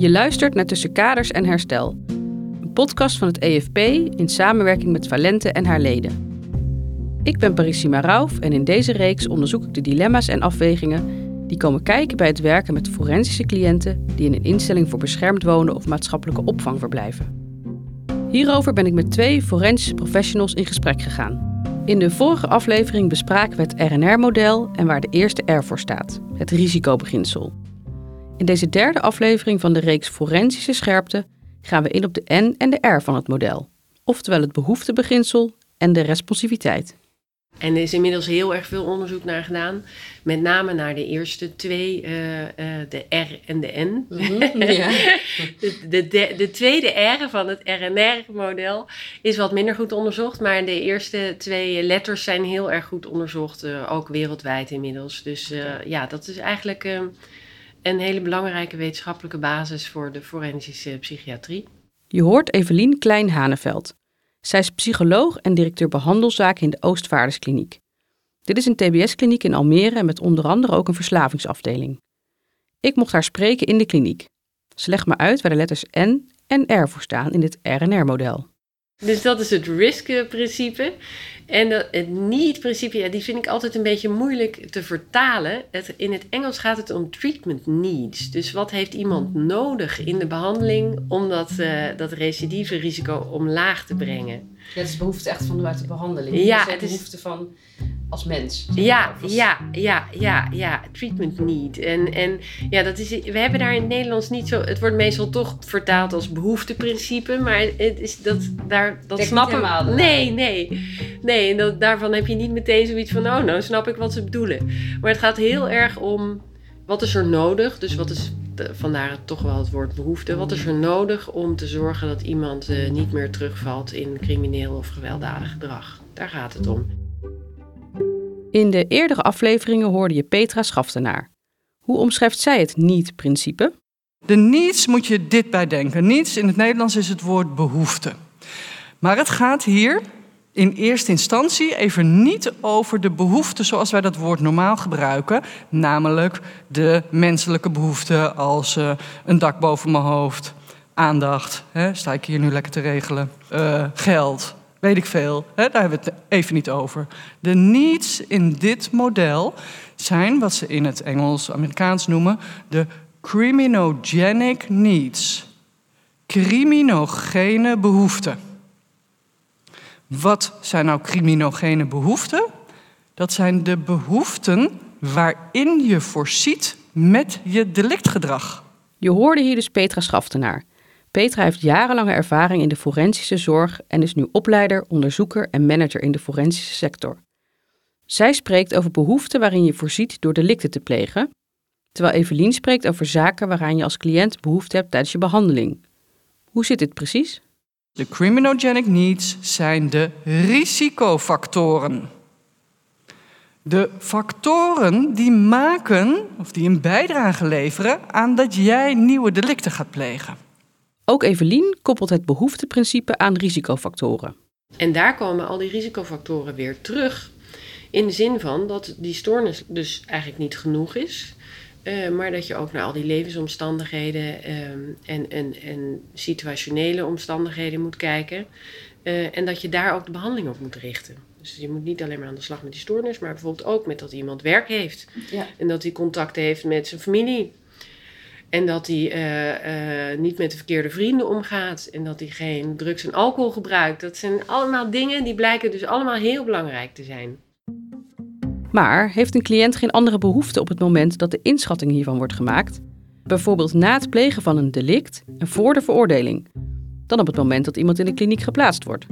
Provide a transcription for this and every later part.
Je luistert naar Tussen Kaders en Herstel, een podcast van het EFP in samenwerking met Valente en haar leden. Ik ben Parissima Rauf en in deze reeks onderzoek ik de dilemma's en afwegingen die komen kijken bij het werken met forensische cliënten die in een instelling voor beschermd wonen of maatschappelijke opvang verblijven. Hierover ben ik met twee forensische professionals in gesprek gegaan. In de vorige aflevering bespraken we het RNR-model en waar de eerste R voor staat, het risicobeginsel. In deze derde aflevering van de reeks Forensische Scherpte gaan we in op de N en de R van het model, oftewel het behoeftebeginsel en de responsiviteit. En er is inmiddels heel erg veel onderzoek naar gedaan. Met name naar de eerste twee, uh, uh, de R en de N. Ja. de, de, de, de, tweede R van het RNR-model is wat minder goed onderzocht. Maar de eerste twee letters zijn heel erg goed onderzocht. Uh, ook wereldwijd inmiddels. Dus ja, dat is eigenlijk een hele belangrijke wetenschappelijke basis voor de forensische psychiatrie. Je hoort Evelien Klein-Haneveld. Zij is psycholoog en directeur behandelzaken in de Oostvaarderskliniek. Dit is een TBS-kliniek in Almere met onder andere ook een verslavingsafdeling. Ik mocht haar spreken in de kliniek. Ze legt me uit waar de letters N en R voor staan in dit RNR-model. Dus dat is het risk-principe. En het need-principe, ja, die vind ik altijd een beetje moeilijk te vertalen. Het, in het Engels gaat het om treatment needs. Dus wat heeft iemand nodig in de behandeling om dat, uh, dat recidieve risico omlaag te brengen? Ja, het is behoefte echt vanuit de behandeling. Ja, het is behoefte van als mens. Ja, ja, ja, ja, ja, treatment need. En, en ja, dat is, we hebben daar in het Nederlands niet zo. Het wordt meestal toch vertaald als behoefteprincipe, maar het is dat daar dat snappen. Nee, nee, nee. En dat, daarvan heb je niet meteen zoiets van, oh, nou snap ik wat ze bedoelen. Maar het gaat heel erg om wat is er nodig. Dus wat is vandaar toch wel het woord behoefte. Wat is er nodig om te zorgen dat iemand uh, niet meer terugvalt in crimineel of gewelddadig gedrag? Daar gaat het om. In de eerdere afleveringen hoorde je Petra Schaftenaar. Hoe omschrijft zij het niet-principe? De niets moet je dit bij denken. Niets in het Nederlands is het woord behoefte. Maar het gaat hier in eerste instantie even niet over de behoeften zoals wij dat woord normaal gebruiken, namelijk de menselijke behoeften als uh, een dak boven mijn hoofd, aandacht, hè, sta ik hier nu lekker te regelen, uh, geld, weet ik veel, hè, daar hebben we het even niet over. De needs in dit model zijn wat ze in het Engels-Amerikaans noemen de criminogenic needs, criminogene behoeften. Wat zijn nou criminogene behoeften? Dat zijn de behoeften waarin je voorziet met je delictgedrag. Je hoorde hier dus Petra Schaftenaar. Petra heeft jarenlange ervaring in de forensische zorg en is nu opleider, onderzoeker en manager in de forensische sector. Zij spreekt over behoeften waarin je voorziet door delicten te plegen, terwijl Evelien spreekt over zaken waaraan je als cliënt behoefte hebt tijdens je behandeling. Hoe zit dit precies? De criminogenic needs zijn de risicofactoren. De factoren die maken of die een bijdrage leveren aan dat jij nieuwe delicten gaat plegen. Ook Evelien koppelt het behoefteprincipe aan risicofactoren. En daar komen al die risicofactoren weer terug. In de zin van dat die stoornis dus eigenlijk niet genoeg is. Uh, maar dat je ook naar al die levensomstandigheden um, en, en, en situationele omstandigheden moet kijken. Uh, en dat je daar ook de behandeling op moet richten. Dus je moet niet alleen maar aan de slag met die stoornis, maar bijvoorbeeld ook met dat iemand werk heeft. Ja. En dat hij contact heeft met zijn familie. En dat hij uh, niet met de verkeerde vrienden omgaat. En dat hij geen drugs en alcohol gebruikt. Dat zijn allemaal dingen die blijken dus allemaal heel belangrijk te zijn. Maar heeft een cliënt geen andere behoefte op het moment dat de inschatting hiervan wordt gemaakt? Bijvoorbeeld na het plegen van een delict en voor de veroordeling, dan op het moment dat iemand in de kliniek geplaatst wordt.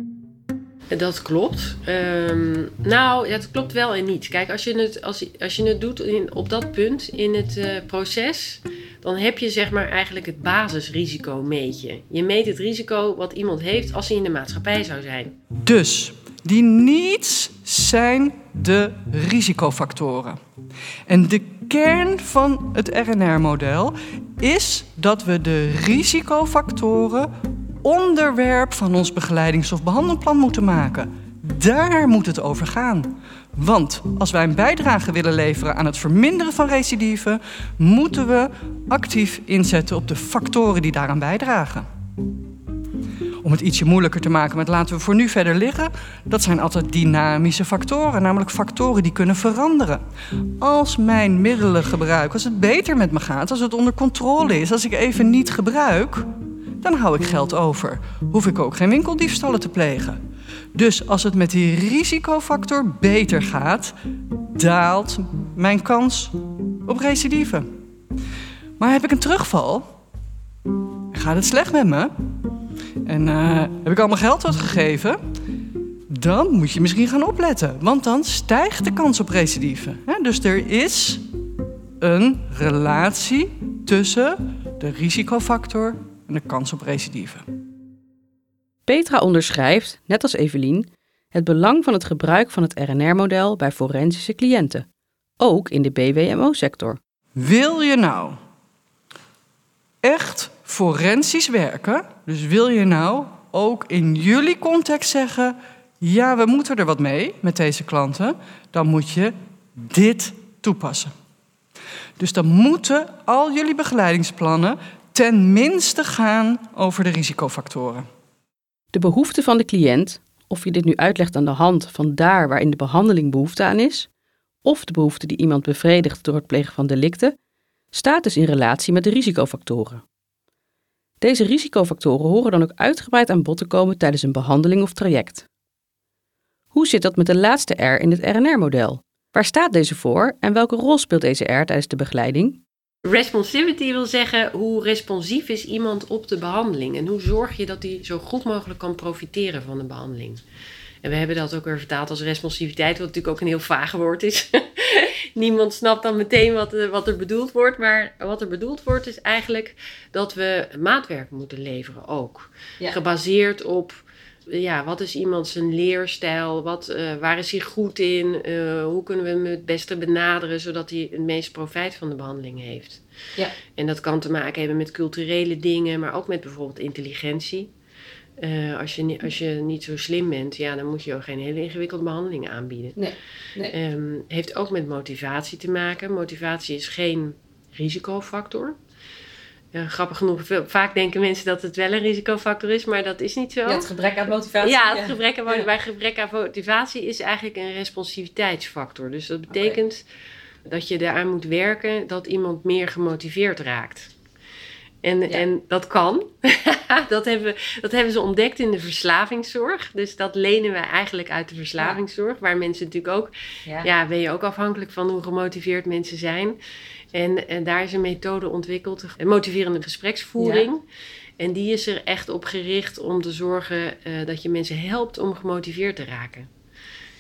Dat klopt. Um, nou, het klopt wel en niet. Kijk, als je het, als, als je het doet in, op dat punt in het uh, proces, dan heb je zeg maar eigenlijk het basisrisico meet je. Je meet het risico wat iemand heeft als hij in de maatschappij zou zijn. Dus die niets zijn de risicofactoren. En de kern van het RNR-model is dat we de risicofactoren onderwerp van ons begeleidings- of behandelplan moeten maken. Daar moet het over gaan. Want als wij een bijdrage willen leveren aan het verminderen van recidive, moeten we actief inzetten op de factoren die daaraan bijdragen. Om het ietsje moeilijker te maken met laten we voor nu verder liggen, dat zijn altijd dynamische factoren, namelijk factoren die kunnen veranderen. Als mijn middelen gebruik, als het beter met me gaat, als het onder controle is, als ik even niet gebruik, dan hou ik geld over. Hoef ik ook geen winkeldiefstallen te plegen. Dus als het met die risicofactor beter gaat, daalt mijn kans op recidive. Maar heb ik een terugval? Gaat het slecht met me? En uh, heb ik allemaal geld uitgegeven? Dan moet je misschien gaan opletten, want dan stijgt de kans op recidive. Dus er is een relatie tussen de risicofactor en de kans op recidive. Petra onderschrijft, net als Evelien, het belang van het gebruik van het RNR-model bij forensische cliënten, ook in de BWMO-sector. Wil je nou echt forensisch werken, dus wil je nou ook in jullie context zeggen: ja, we moeten er wat mee met deze klanten, dan moet je dit toepassen. Dus dan moeten al jullie begeleidingsplannen ten minste gaan over de risicofactoren. De behoefte van de cliënt, of je dit nu uitlegt aan de hand van daar waar in de behandeling behoefte aan is, of de behoefte die iemand bevredigt door het plegen van delicten, staat dus in relatie met de risicofactoren. Deze risicofactoren horen dan ook uitgebreid aan bod te komen tijdens een behandeling of traject. Hoe zit dat met de laatste R in het RNR-model? Waar staat deze voor en welke rol speelt deze R tijdens de begeleiding? Responsivity wil zeggen hoe responsief is iemand op de behandeling en hoe zorg je dat hij zo goed mogelijk kan profiteren van de behandeling. En we hebben dat ook weer vertaald als responsiviteit, wat natuurlijk ook een heel vaag woord is. Niemand snapt dan meteen wat, eh, wat er bedoeld wordt. Maar wat er bedoeld wordt is eigenlijk dat we maatwerk moeten leveren ook. Gebaseerd op ja, wat is iemand zijn leerstijl? Wat, uh, waar is hij goed in? Uh, hoe kunnen we hem het beste benaderen zodat hij het meest profijt van de behandeling heeft? Ja. En dat kan te maken hebben met culturele dingen, maar ook met bijvoorbeeld intelligentie. Uh, als, je, als je niet zo slim bent, ja, dan moet je ook geen hele ingewikkelde behandeling aanbieden. Nee, nee. Um, heeft ook met motivatie te maken. Motivatie is geen risicofactor. Uh, grappig genoeg, vaak denken mensen dat het wel een risicofactor is, maar dat is niet zo. Ja, het gebrek aan motivatie. Ja, het Gebrek aan, bij gebrek aan motivatie is eigenlijk een responsiviteitsfactor. Dus dat betekent dat je eraan moet werken dat iemand meer gemotiveerd raakt. En, en dat kan. dat, hebben, dat hebben ze ontdekt in de verslavingszorg. Dus dat lenen we eigenlijk uit de verslavingszorg. Waar mensen natuurlijk ook... Ja. ja, ben je ook afhankelijk van hoe gemotiveerd mensen zijn. En, en daar is een methode ontwikkeld. Een motiverende gespreksvoering. En die is er echt op gericht om te zorgen uh, dat je mensen helpt om gemotiveerd te raken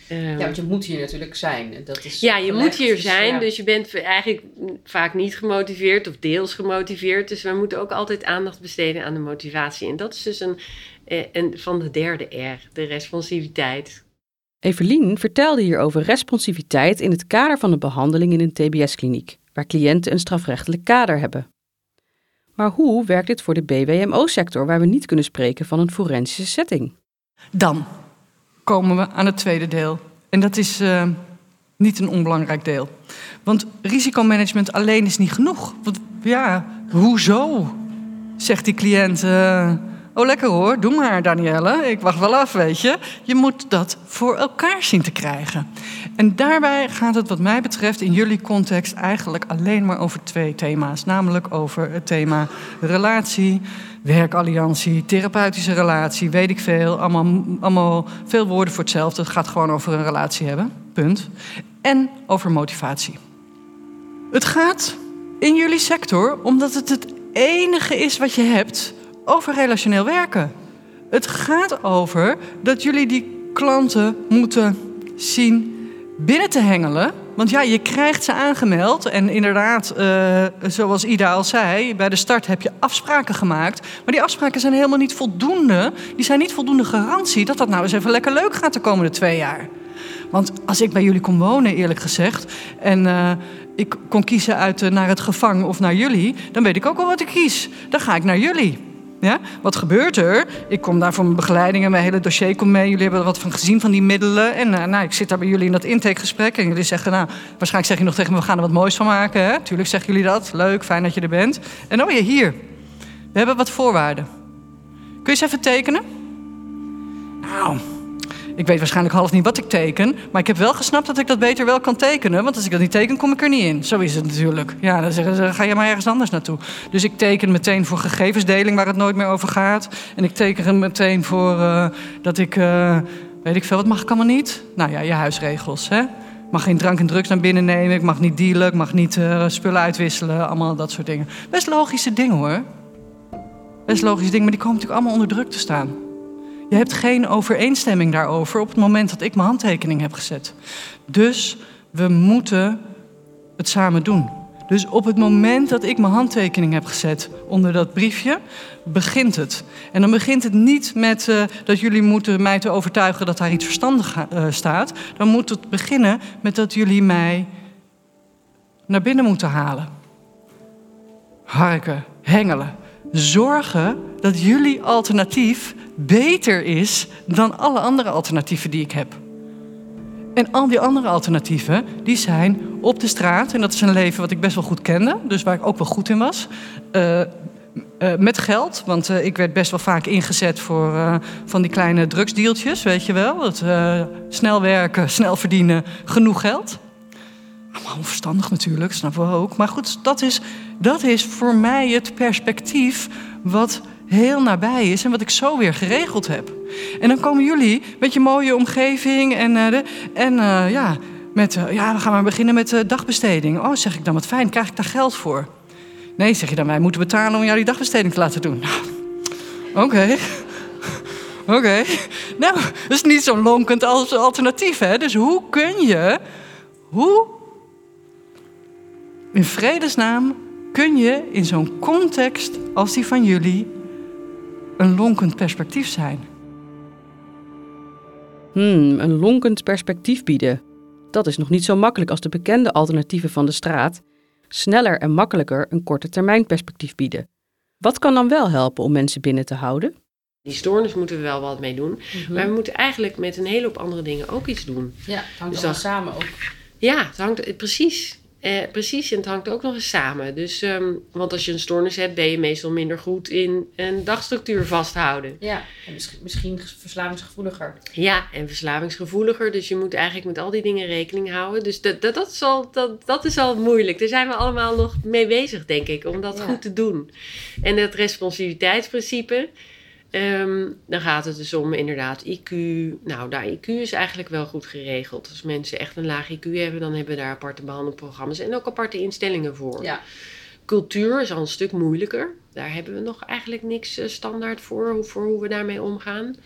ja, want je moet hier natuurlijk zijn. Dat is ja, je moet hier zijn. Dus je bent eigenlijk vaak niet gemotiveerd of deels gemotiveerd. Dus we moeten ook altijd aandacht besteden aan de motivatie. En dat is dus een, eh, een van de derde R, de responsiviteit. Evelien vertelde hier over responsiviteit in het kader van de behandeling in een TBS-kliniek, waar cliënten een strafrechtelijk kader hebben. Maar hoe werkt dit voor de BWMO-sector, waar we niet kunnen spreken van een forensische setting? Dan komen we aan het tweede deel. En dat is uh, niet een onbelangrijk deel. Want risicomanagement alleen is niet genoeg. Want, ja, hoezo? Zegt die cliënt. Uh, oh, lekker hoor, doe maar, Danielle. Ik wacht wel af, weet je. Je moet dat voor elkaar zien te krijgen. En daarbij gaat het, wat mij betreft, in jullie context eigenlijk alleen maar over twee thema's. Namelijk over het thema relatie werkalliantie, therapeutische relatie, weet ik veel. Allemaal, allemaal veel woorden voor hetzelfde. Het gaat gewoon over een relatie hebben, punt. En over motivatie. Het gaat in jullie sector, omdat het het enige is wat je hebt, over relationeel werken. Het gaat over dat jullie die klanten moeten zien binnen te hengelen want ja, je krijgt ze aangemeld. En inderdaad, uh, zoals Ida al zei, bij de start heb je afspraken gemaakt. Maar die afspraken zijn helemaal niet voldoende. Die zijn niet voldoende garantie dat dat nou eens even lekker leuk gaat de komende twee jaar. Want als ik bij jullie kon wonen, eerlijk gezegd, en uh, ik kon kiezen uit uh, naar het gevangen of naar jullie, dan weet ik ook al wat ik kies. Dan ga ik naar jullie. Ja? Wat gebeurt er? Ik kom daar voor mijn begeleiding en mijn hele dossier komt mee. Jullie hebben er wat van gezien van die middelen. En uh, nou, ik zit daar bij jullie in dat intakegesprek. En jullie zeggen, nou, waarschijnlijk zeg je nog tegen me... we gaan er wat moois van maken. Hè? Tuurlijk zeggen jullie dat. Leuk, fijn dat je er bent. En oh ja, hier. We hebben wat voorwaarden. Kun je eens even tekenen? Nou, ik weet waarschijnlijk half niet wat ik teken, maar ik heb wel gesnapt dat ik dat beter wel kan tekenen. Want als ik dat niet teken, kom ik er niet in. Zo is het natuurlijk. Ja, dan zeggen ze, ga je maar ergens anders naartoe. Dus ik teken meteen voor gegevensdeling waar het nooit meer over gaat. En ik teken meteen voor uh, dat ik, uh, weet ik veel, wat mag ik allemaal niet? Nou ja, je huisregels, hè. Ik mag geen drank en drugs naar binnen nemen. Ik mag niet dealen. Ik mag niet uh, spullen uitwisselen. Allemaal dat soort dingen. Best logische dingen hoor. Best logische dingen, maar die komen natuurlijk allemaal onder druk te staan. Je hebt geen overeenstemming daarover op het moment dat ik mijn handtekening heb gezet. Dus we moeten het samen doen. Dus op het moment dat ik mijn handtekening heb gezet onder dat briefje, begint het. En dan begint het niet met uh, dat jullie moeten mij te overtuigen dat daar iets verstandig uh, staat. Dan moet het beginnen met dat jullie mij naar binnen moeten halen. Harken, hengelen. Zorgen dat jullie alternatief beter is dan alle andere alternatieven die ik heb. En al die andere alternatieven, die zijn op de straat. En dat is een leven wat ik best wel goed kende, dus waar ik ook wel goed in was. Uh, uh, met geld, want uh, ik werd best wel vaak ingezet voor van die kleine drugsdeeltjes, weet je wel. Het, snel werken, snel verdienen, genoeg geld. Onverstandig natuurlijk, snappen we ook. Maar goed, dat is, dat is voor mij het perspectief wat heel nabij is en wat ik zo weer geregeld heb. En dan komen jullie met je mooie omgeving en, de, en uh, ja, met, uh, ja, we gaan maar beginnen met dagbesteding. Oh, zeg ik dan, wat fijn, krijg ik daar geld voor? Nee, zeg je dan, wij moeten betalen om jou die dagbesteding te laten doen. Oké. Okay. Oké. Okay. Nou, dat is niet zo'n lonkend als alternatief, hè? Dus hoe kun je, hoe, in vredesnaam, kun je in zo'n context als die van jullie een lonkend perspectief zijn. Hmm, een lonkend perspectief bieden. Dat is nog niet zo makkelijk als de bekende alternatieven van de straat. Sneller en makkelijker een korte termijn perspectief bieden. Wat kan dan wel helpen om mensen binnen te houden? Die stoornis moeten we wel wat mee doen. Mm-hmm. Maar we moeten eigenlijk met een hele hoop andere dingen ook iets doen. Ja, het hangt dus dan, samen ook. Ja, het hangt, precies. Eh, precies, en het hangt ook nog eens samen. Dus, um, want als je een stoornis hebt, ben je meestal minder goed in een dagstructuur vasthouden. Ja, en misschien, misschien verslavingsgevoeliger. Ja, en verslavingsgevoeliger. Dus je moet eigenlijk met al die dingen rekening houden. Dus dat, dat, dat, is, al, dat, dat is al moeilijk. Daar zijn we allemaal nog mee bezig, denk ik, om dat ja. goed te doen. En het responsiviteitsprincipe. Um, dan gaat het dus om inderdaad IQ. Nou, daar IQ is eigenlijk wel goed geregeld. Als mensen echt een laag IQ hebben, dan hebben we daar aparte behandelprogramma's en ook aparte instellingen voor. Ja. Cultuur is al een stuk moeilijker. Daar hebben we nog eigenlijk niks uh, standaard voor, voor hoe we daarmee omgaan.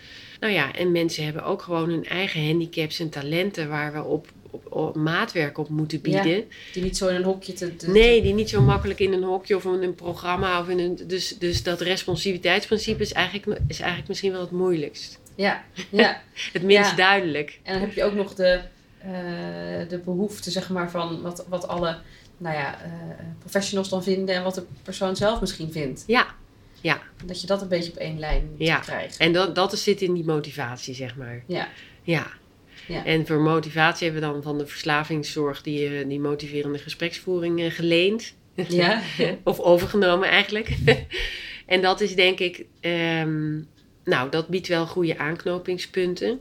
Nou ja, en mensen hebben ook gewoon hun eigen handicaps en talenten waar we op op, maatwerk op moeten bieden. Ja, die niet zo in een hokje te, te, Nee, die niet zo makkelijk in een hokje of in een programma. Of in een, dus, dus dat responsiviteitsprincipe is eigenlijk, is eigenlijk misschien wel het moeilijkst. Ja, ja. het minst ja. duidelijk. En dan heb je ook nog de, uh, de behoefte, zeg maar, van wat, wat alle nou ja, uh, professionals dan vinden en wat de persoon zelf misschien vindt. Ja, ja. Dat je dat een beetje op één lijn ja. krijgt. En dat, dat zit in die motivatie, zeg maar. Ja. Ja. Ja. En voor motivatie hebben we dan van de verslavingszorg die, eh, die motiverende gespreksvoering uh, geleend. Ja. of overgenomen eigenlijk. en dat is denk ik, um, nou, dat biedt wel goede aanknopingspunten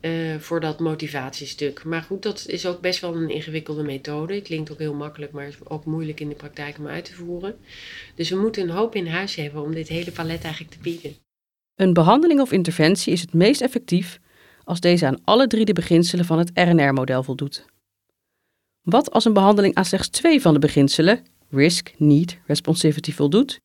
uh, voor dat motivatiestuk. Maar goed, dat is ook best wel een ingewikkelde methode. Klinkt ook heel makkelijk, maar is ook moeilijk in de praktijk om uit te voeren. Dus we moeten een hoop in huis hebben om dit hele palet eigenlijk te bieden. Een behandeling of interventie is het meest effectief als deze aan alle drie de beginselen van het RNR-model voldoet. Wat als een behandeling aan slechts twee van de beginselen, risk, need, responsivity, voldoet?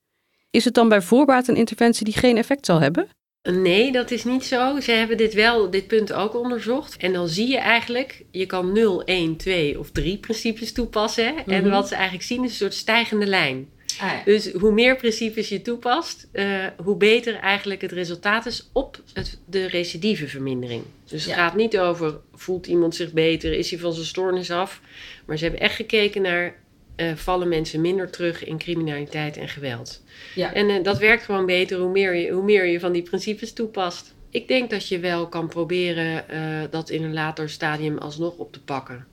Is het dan bij voorbaat een interventie die geen effect zal hebben? Nee, dat is niet zo. Ze hebben dit wel, dit punt ook onderzocht. En dan zie je eigenlijk, je kan 0, 1, 2 of 3 principes toepassen. Mm -hmm. En wat ze eigenlijk zien is een soort stijgende lijn. Ah, ja. Dus hoe meer principes je toepast, uh, hoe beter eigenlijk het resultaat is op het, de recidivevermindering. Dus het Ja. gaat niet over voelt iemand zich beter, is hij van zijn stoornis af. Maar ze hebben echt gekeken naar eh, vallen mensen minder terug in criminaliteit en geweld. Ja. En eh, dat werkt gewoon beter hoe meer, je, hoe meer je van die principes toepast. Ik denk dat je wel kan proberen eh, dat in een later stadium alsnog op te pakken.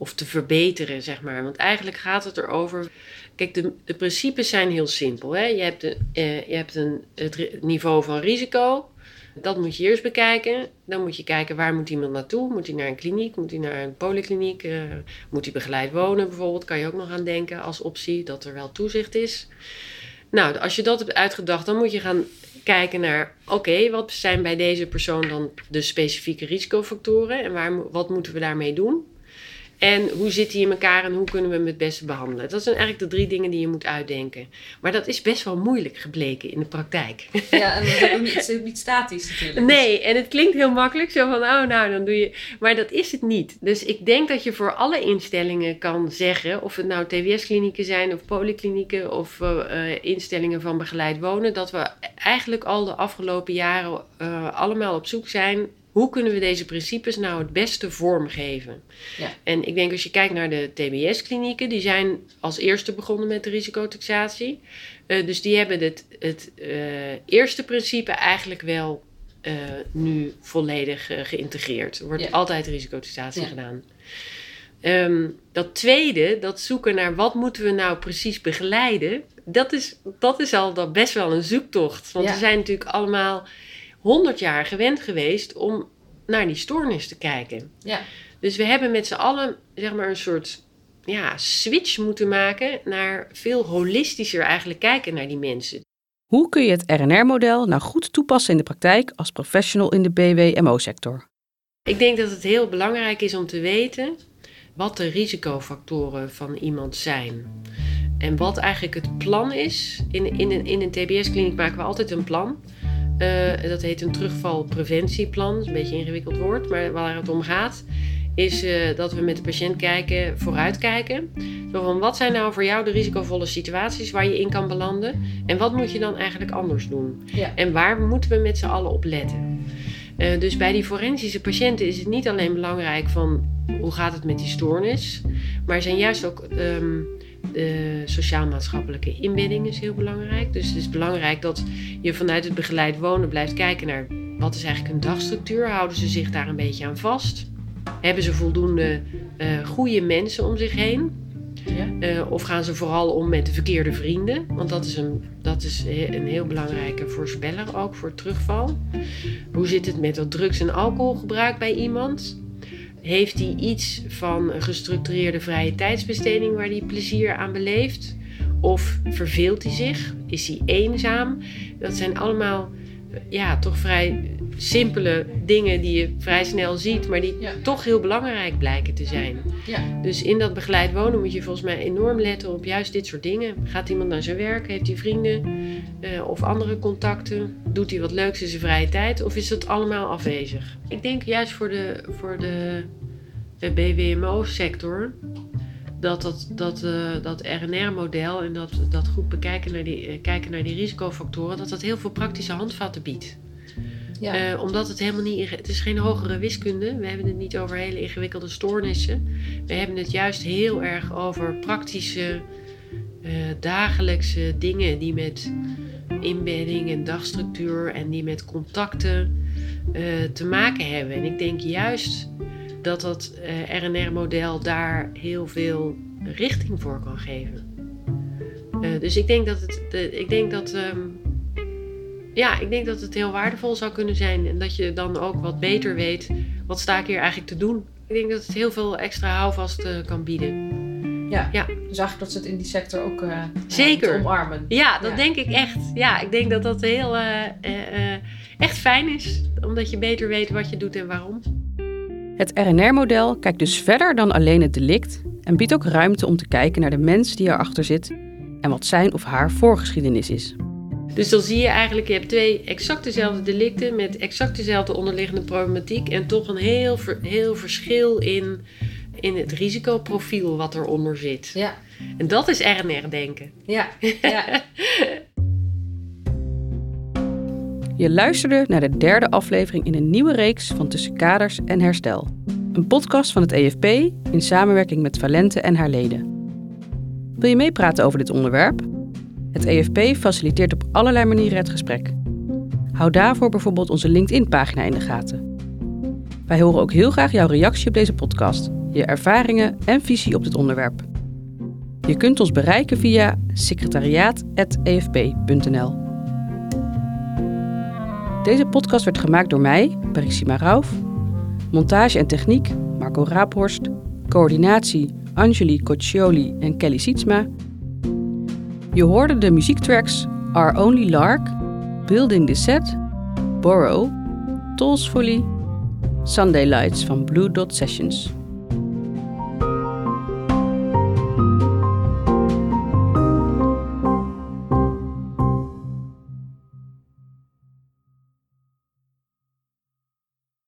Of te verbeteren, zeg maar. Want eigenlijk gaat het erover. Kijk, de, de principes zijn heel simpel. Hè? Je hebt, de, eh, je hebt een, het niveau van risico. Dat moet je eerst bekijken. Dan moet je kijken waar moet iemand naartoe. Moet hij naar een kliniek? Moet hij naar een polykliniek? Eh, moet hij begeleid wonen bijvoorbeeld? Kan je ook nog aan denken als optie dat er wel toezicht is. Nou, als je dat hebt uitgedacht, dan moet je gaan kijken naar... oké, wat zijn bij deze persoon dan de specifieke risicofactoren... en waar, wat moeten we daarmee doen? En hoe zit die in elkaar en hoe kunnen we hem het beste behandelen? Dat zijn eigenlijk de drie dingen die je moet uitdenken. Maar dat is best wel moeilijk gebleken in de praktijk. ja, en dat is ook niet, het is ook niet statisch natuurlijk. Nee, en het klinkt heel makkelijk, zo van, oh nou, dan doe je... Maar dat is het niet. Dus ik denk dat je voor alle instellingen kan zeggen... of het nou TWS-klinieken zijn of polyklinieken... of eh, eh, instellingen van begeleid wonen... dat we eigenlijk al de afgelopen jaren eh, allemaal op zoek zijn... hoe kunnen we deze principes nou het beste vormgeven? Ja. En ik denk als je kijkt naar de TBS-klinieken... die zijn als eerste begonnen met de risicotaxatie... Eh, dus die hebben het, het eh, eerste principe eigenlijk wel eh, nu volledig geïntegreerd. Er wordt Ja. altijd risicotaxatie Ja. gedaan. Ehm, dat tweede, dat zoeken naar wat moeten we nou precies begeleiden, dat is, dat is al dat best wel een zoektocht. Want we zijn natuurlijk allemaal honderd jaar gewend geweest om naar die stoornis te kijken. Ja. Dus we hebben met z'n allen zeg maar een soort ja, switch moeten maken naar veel holistischer eigenlijk kijken naar die mensen. Hoe kun je het RNR-model nou goed toepassen in de praktijk als professional in de BWMO-sector? Ik denk dat het heel belangrijk is om te weten wat de risicofactoren van iemand zijn. En wat eigenlijk het plan is. In, in, een, in een TBS-kliniek maken we altijd een plan. Eh, dat heet een terugvalpreventieplan. Dat is een beetje een ingewikkeld woord, maar waar het om gaat is eh, dat we met de patiënt kijken, vooruitkijken. Zo van, wat zijn nou voor jou de risicovolle situaties waar je in kan belanden? En wat moet je dan eigenlijk anders doen? Ja. En waar moeten we met z'n allen op letten? Eh, dus bij die forensische patiënten is het niet alleen belangrijk van hoe gaat het met die stoornis, maar zijn juist ook ehm, de sociaal-maatschappelijke inbedding is heel belangrijk. Dus het is belangrijk dat je vanuit het begeleid wonen blijft kijken naar wat is eigenlijk hun dagstructuur, houden ze zich daar een beetje aan vast? Hebben ze voldoende eh, goede mensen om zich heen? Ja. Eh, of gaan ze vooral om met de verkeerde vrienden? Want dat is, een, dat is een heel belangrijke voorspeller ook voor terugval. Hoe zit het met dat drugs- en alcoholgebruik bij iemand? Heeft hij iets van een gestructureerde vrije tijdsbesteding waar hij plezier aan beleeft? Of verveelt hij zich? Is hij eenzaam? Dat zijn allemaal eh, ja, toch vrij simpele dingen die je vrij snel ziet, maar die Ja. toch heel belangrijk blijken te zijn. Ja. Dus in dat begeleid wonen moet je volgens mij enorm letten op juist dit soort dingen. Gaat iemand naar zijn werk? Heeft hij vrienden eh, of andere contacten? Doet hij wat leuks in zijn vrije tijd? Of is dat allemaal afwezig? Ik denk juist voor de, voor de, de BWMO-sector dat dat, dat, eh, dat RNR-model en dat, dat goed bekijken naar die, eh, kijken naar die risicofactoren, dat dat heel veel praktische handvatten biedt. Eh, omdat het helemaal niet, het is geen hogere wiskunde. We hebben het niet over hele ingewikkelde stoornissen. We hebben het juist heel erg over praktische, eh, dagelijkse dingen die met inbedding en dagstructuur en die met contacten eh, te maken hebben. En ik denk juist dat dat RNR-model daar heel veel richting voor kan geven. Dus ik denk dat het, ik denk dat, ehm, ja, ik denk dat het heel waardevol zou kunnen zijn en dat je dan ook wat beter weet wat sta ik hier eigenlijk te doen. Ik denk dat het heel veel extra houvast eh, kan bieden. ja. ja. Dus eigenlijk dat ze het in die sector ook eh, Zeker. moeten omarmen. Ja, dat Ja. denk ik echt. Ja, ik denk dat dat heel eh, eh, eh, echt fijn is, omdat je beter weet wat je doet en waarom. Het RNR-model kijkt dus verder dan alleen het delict en biedt ook ruimte om te kijken naar de mens die erachter zit en wat zijn of haar voorgeschiedenis is. Dus dan zie je eigenlijk, je hebt twee exact dezelfde delicten met exact dezelfde onderliggende problematiek en toch een heel, heel verschil in, in het risicoprofiel wat eronder zit. Ja. En dat is RNR-denken. Ja. ja. Je luisterde naar de derde aflevering in een nieuwe reeks van Tussen Kaders en Herstel. Een podcast van het EFP in samenwerking met Valente en haar leden. Wil je meepraten over dit onderwerp? Het EFP faciliteert op allerlei manieren het gesprek. Hou daarvoor bijvoorbeeld onze LinkedIn-pagina in de gaten. Wij horen ook heel graag jouw reactie op deze podcast, je ervaringen en visie op dit onderwerp. Je kunt ons bereiken via secretariaat.efp.nl. Deze podcast werd gemaakt door mij, Parissima Rauf. Montage en techniek, Marco Raaphorst. Coördinatie, Angeli Coccioli en Kelly Sietsma. Je hoorde de muziektracks Our Only Lark, Building the Set, Borrow, Tolls Folly, Sunday Lights van Blue Dot Sessions.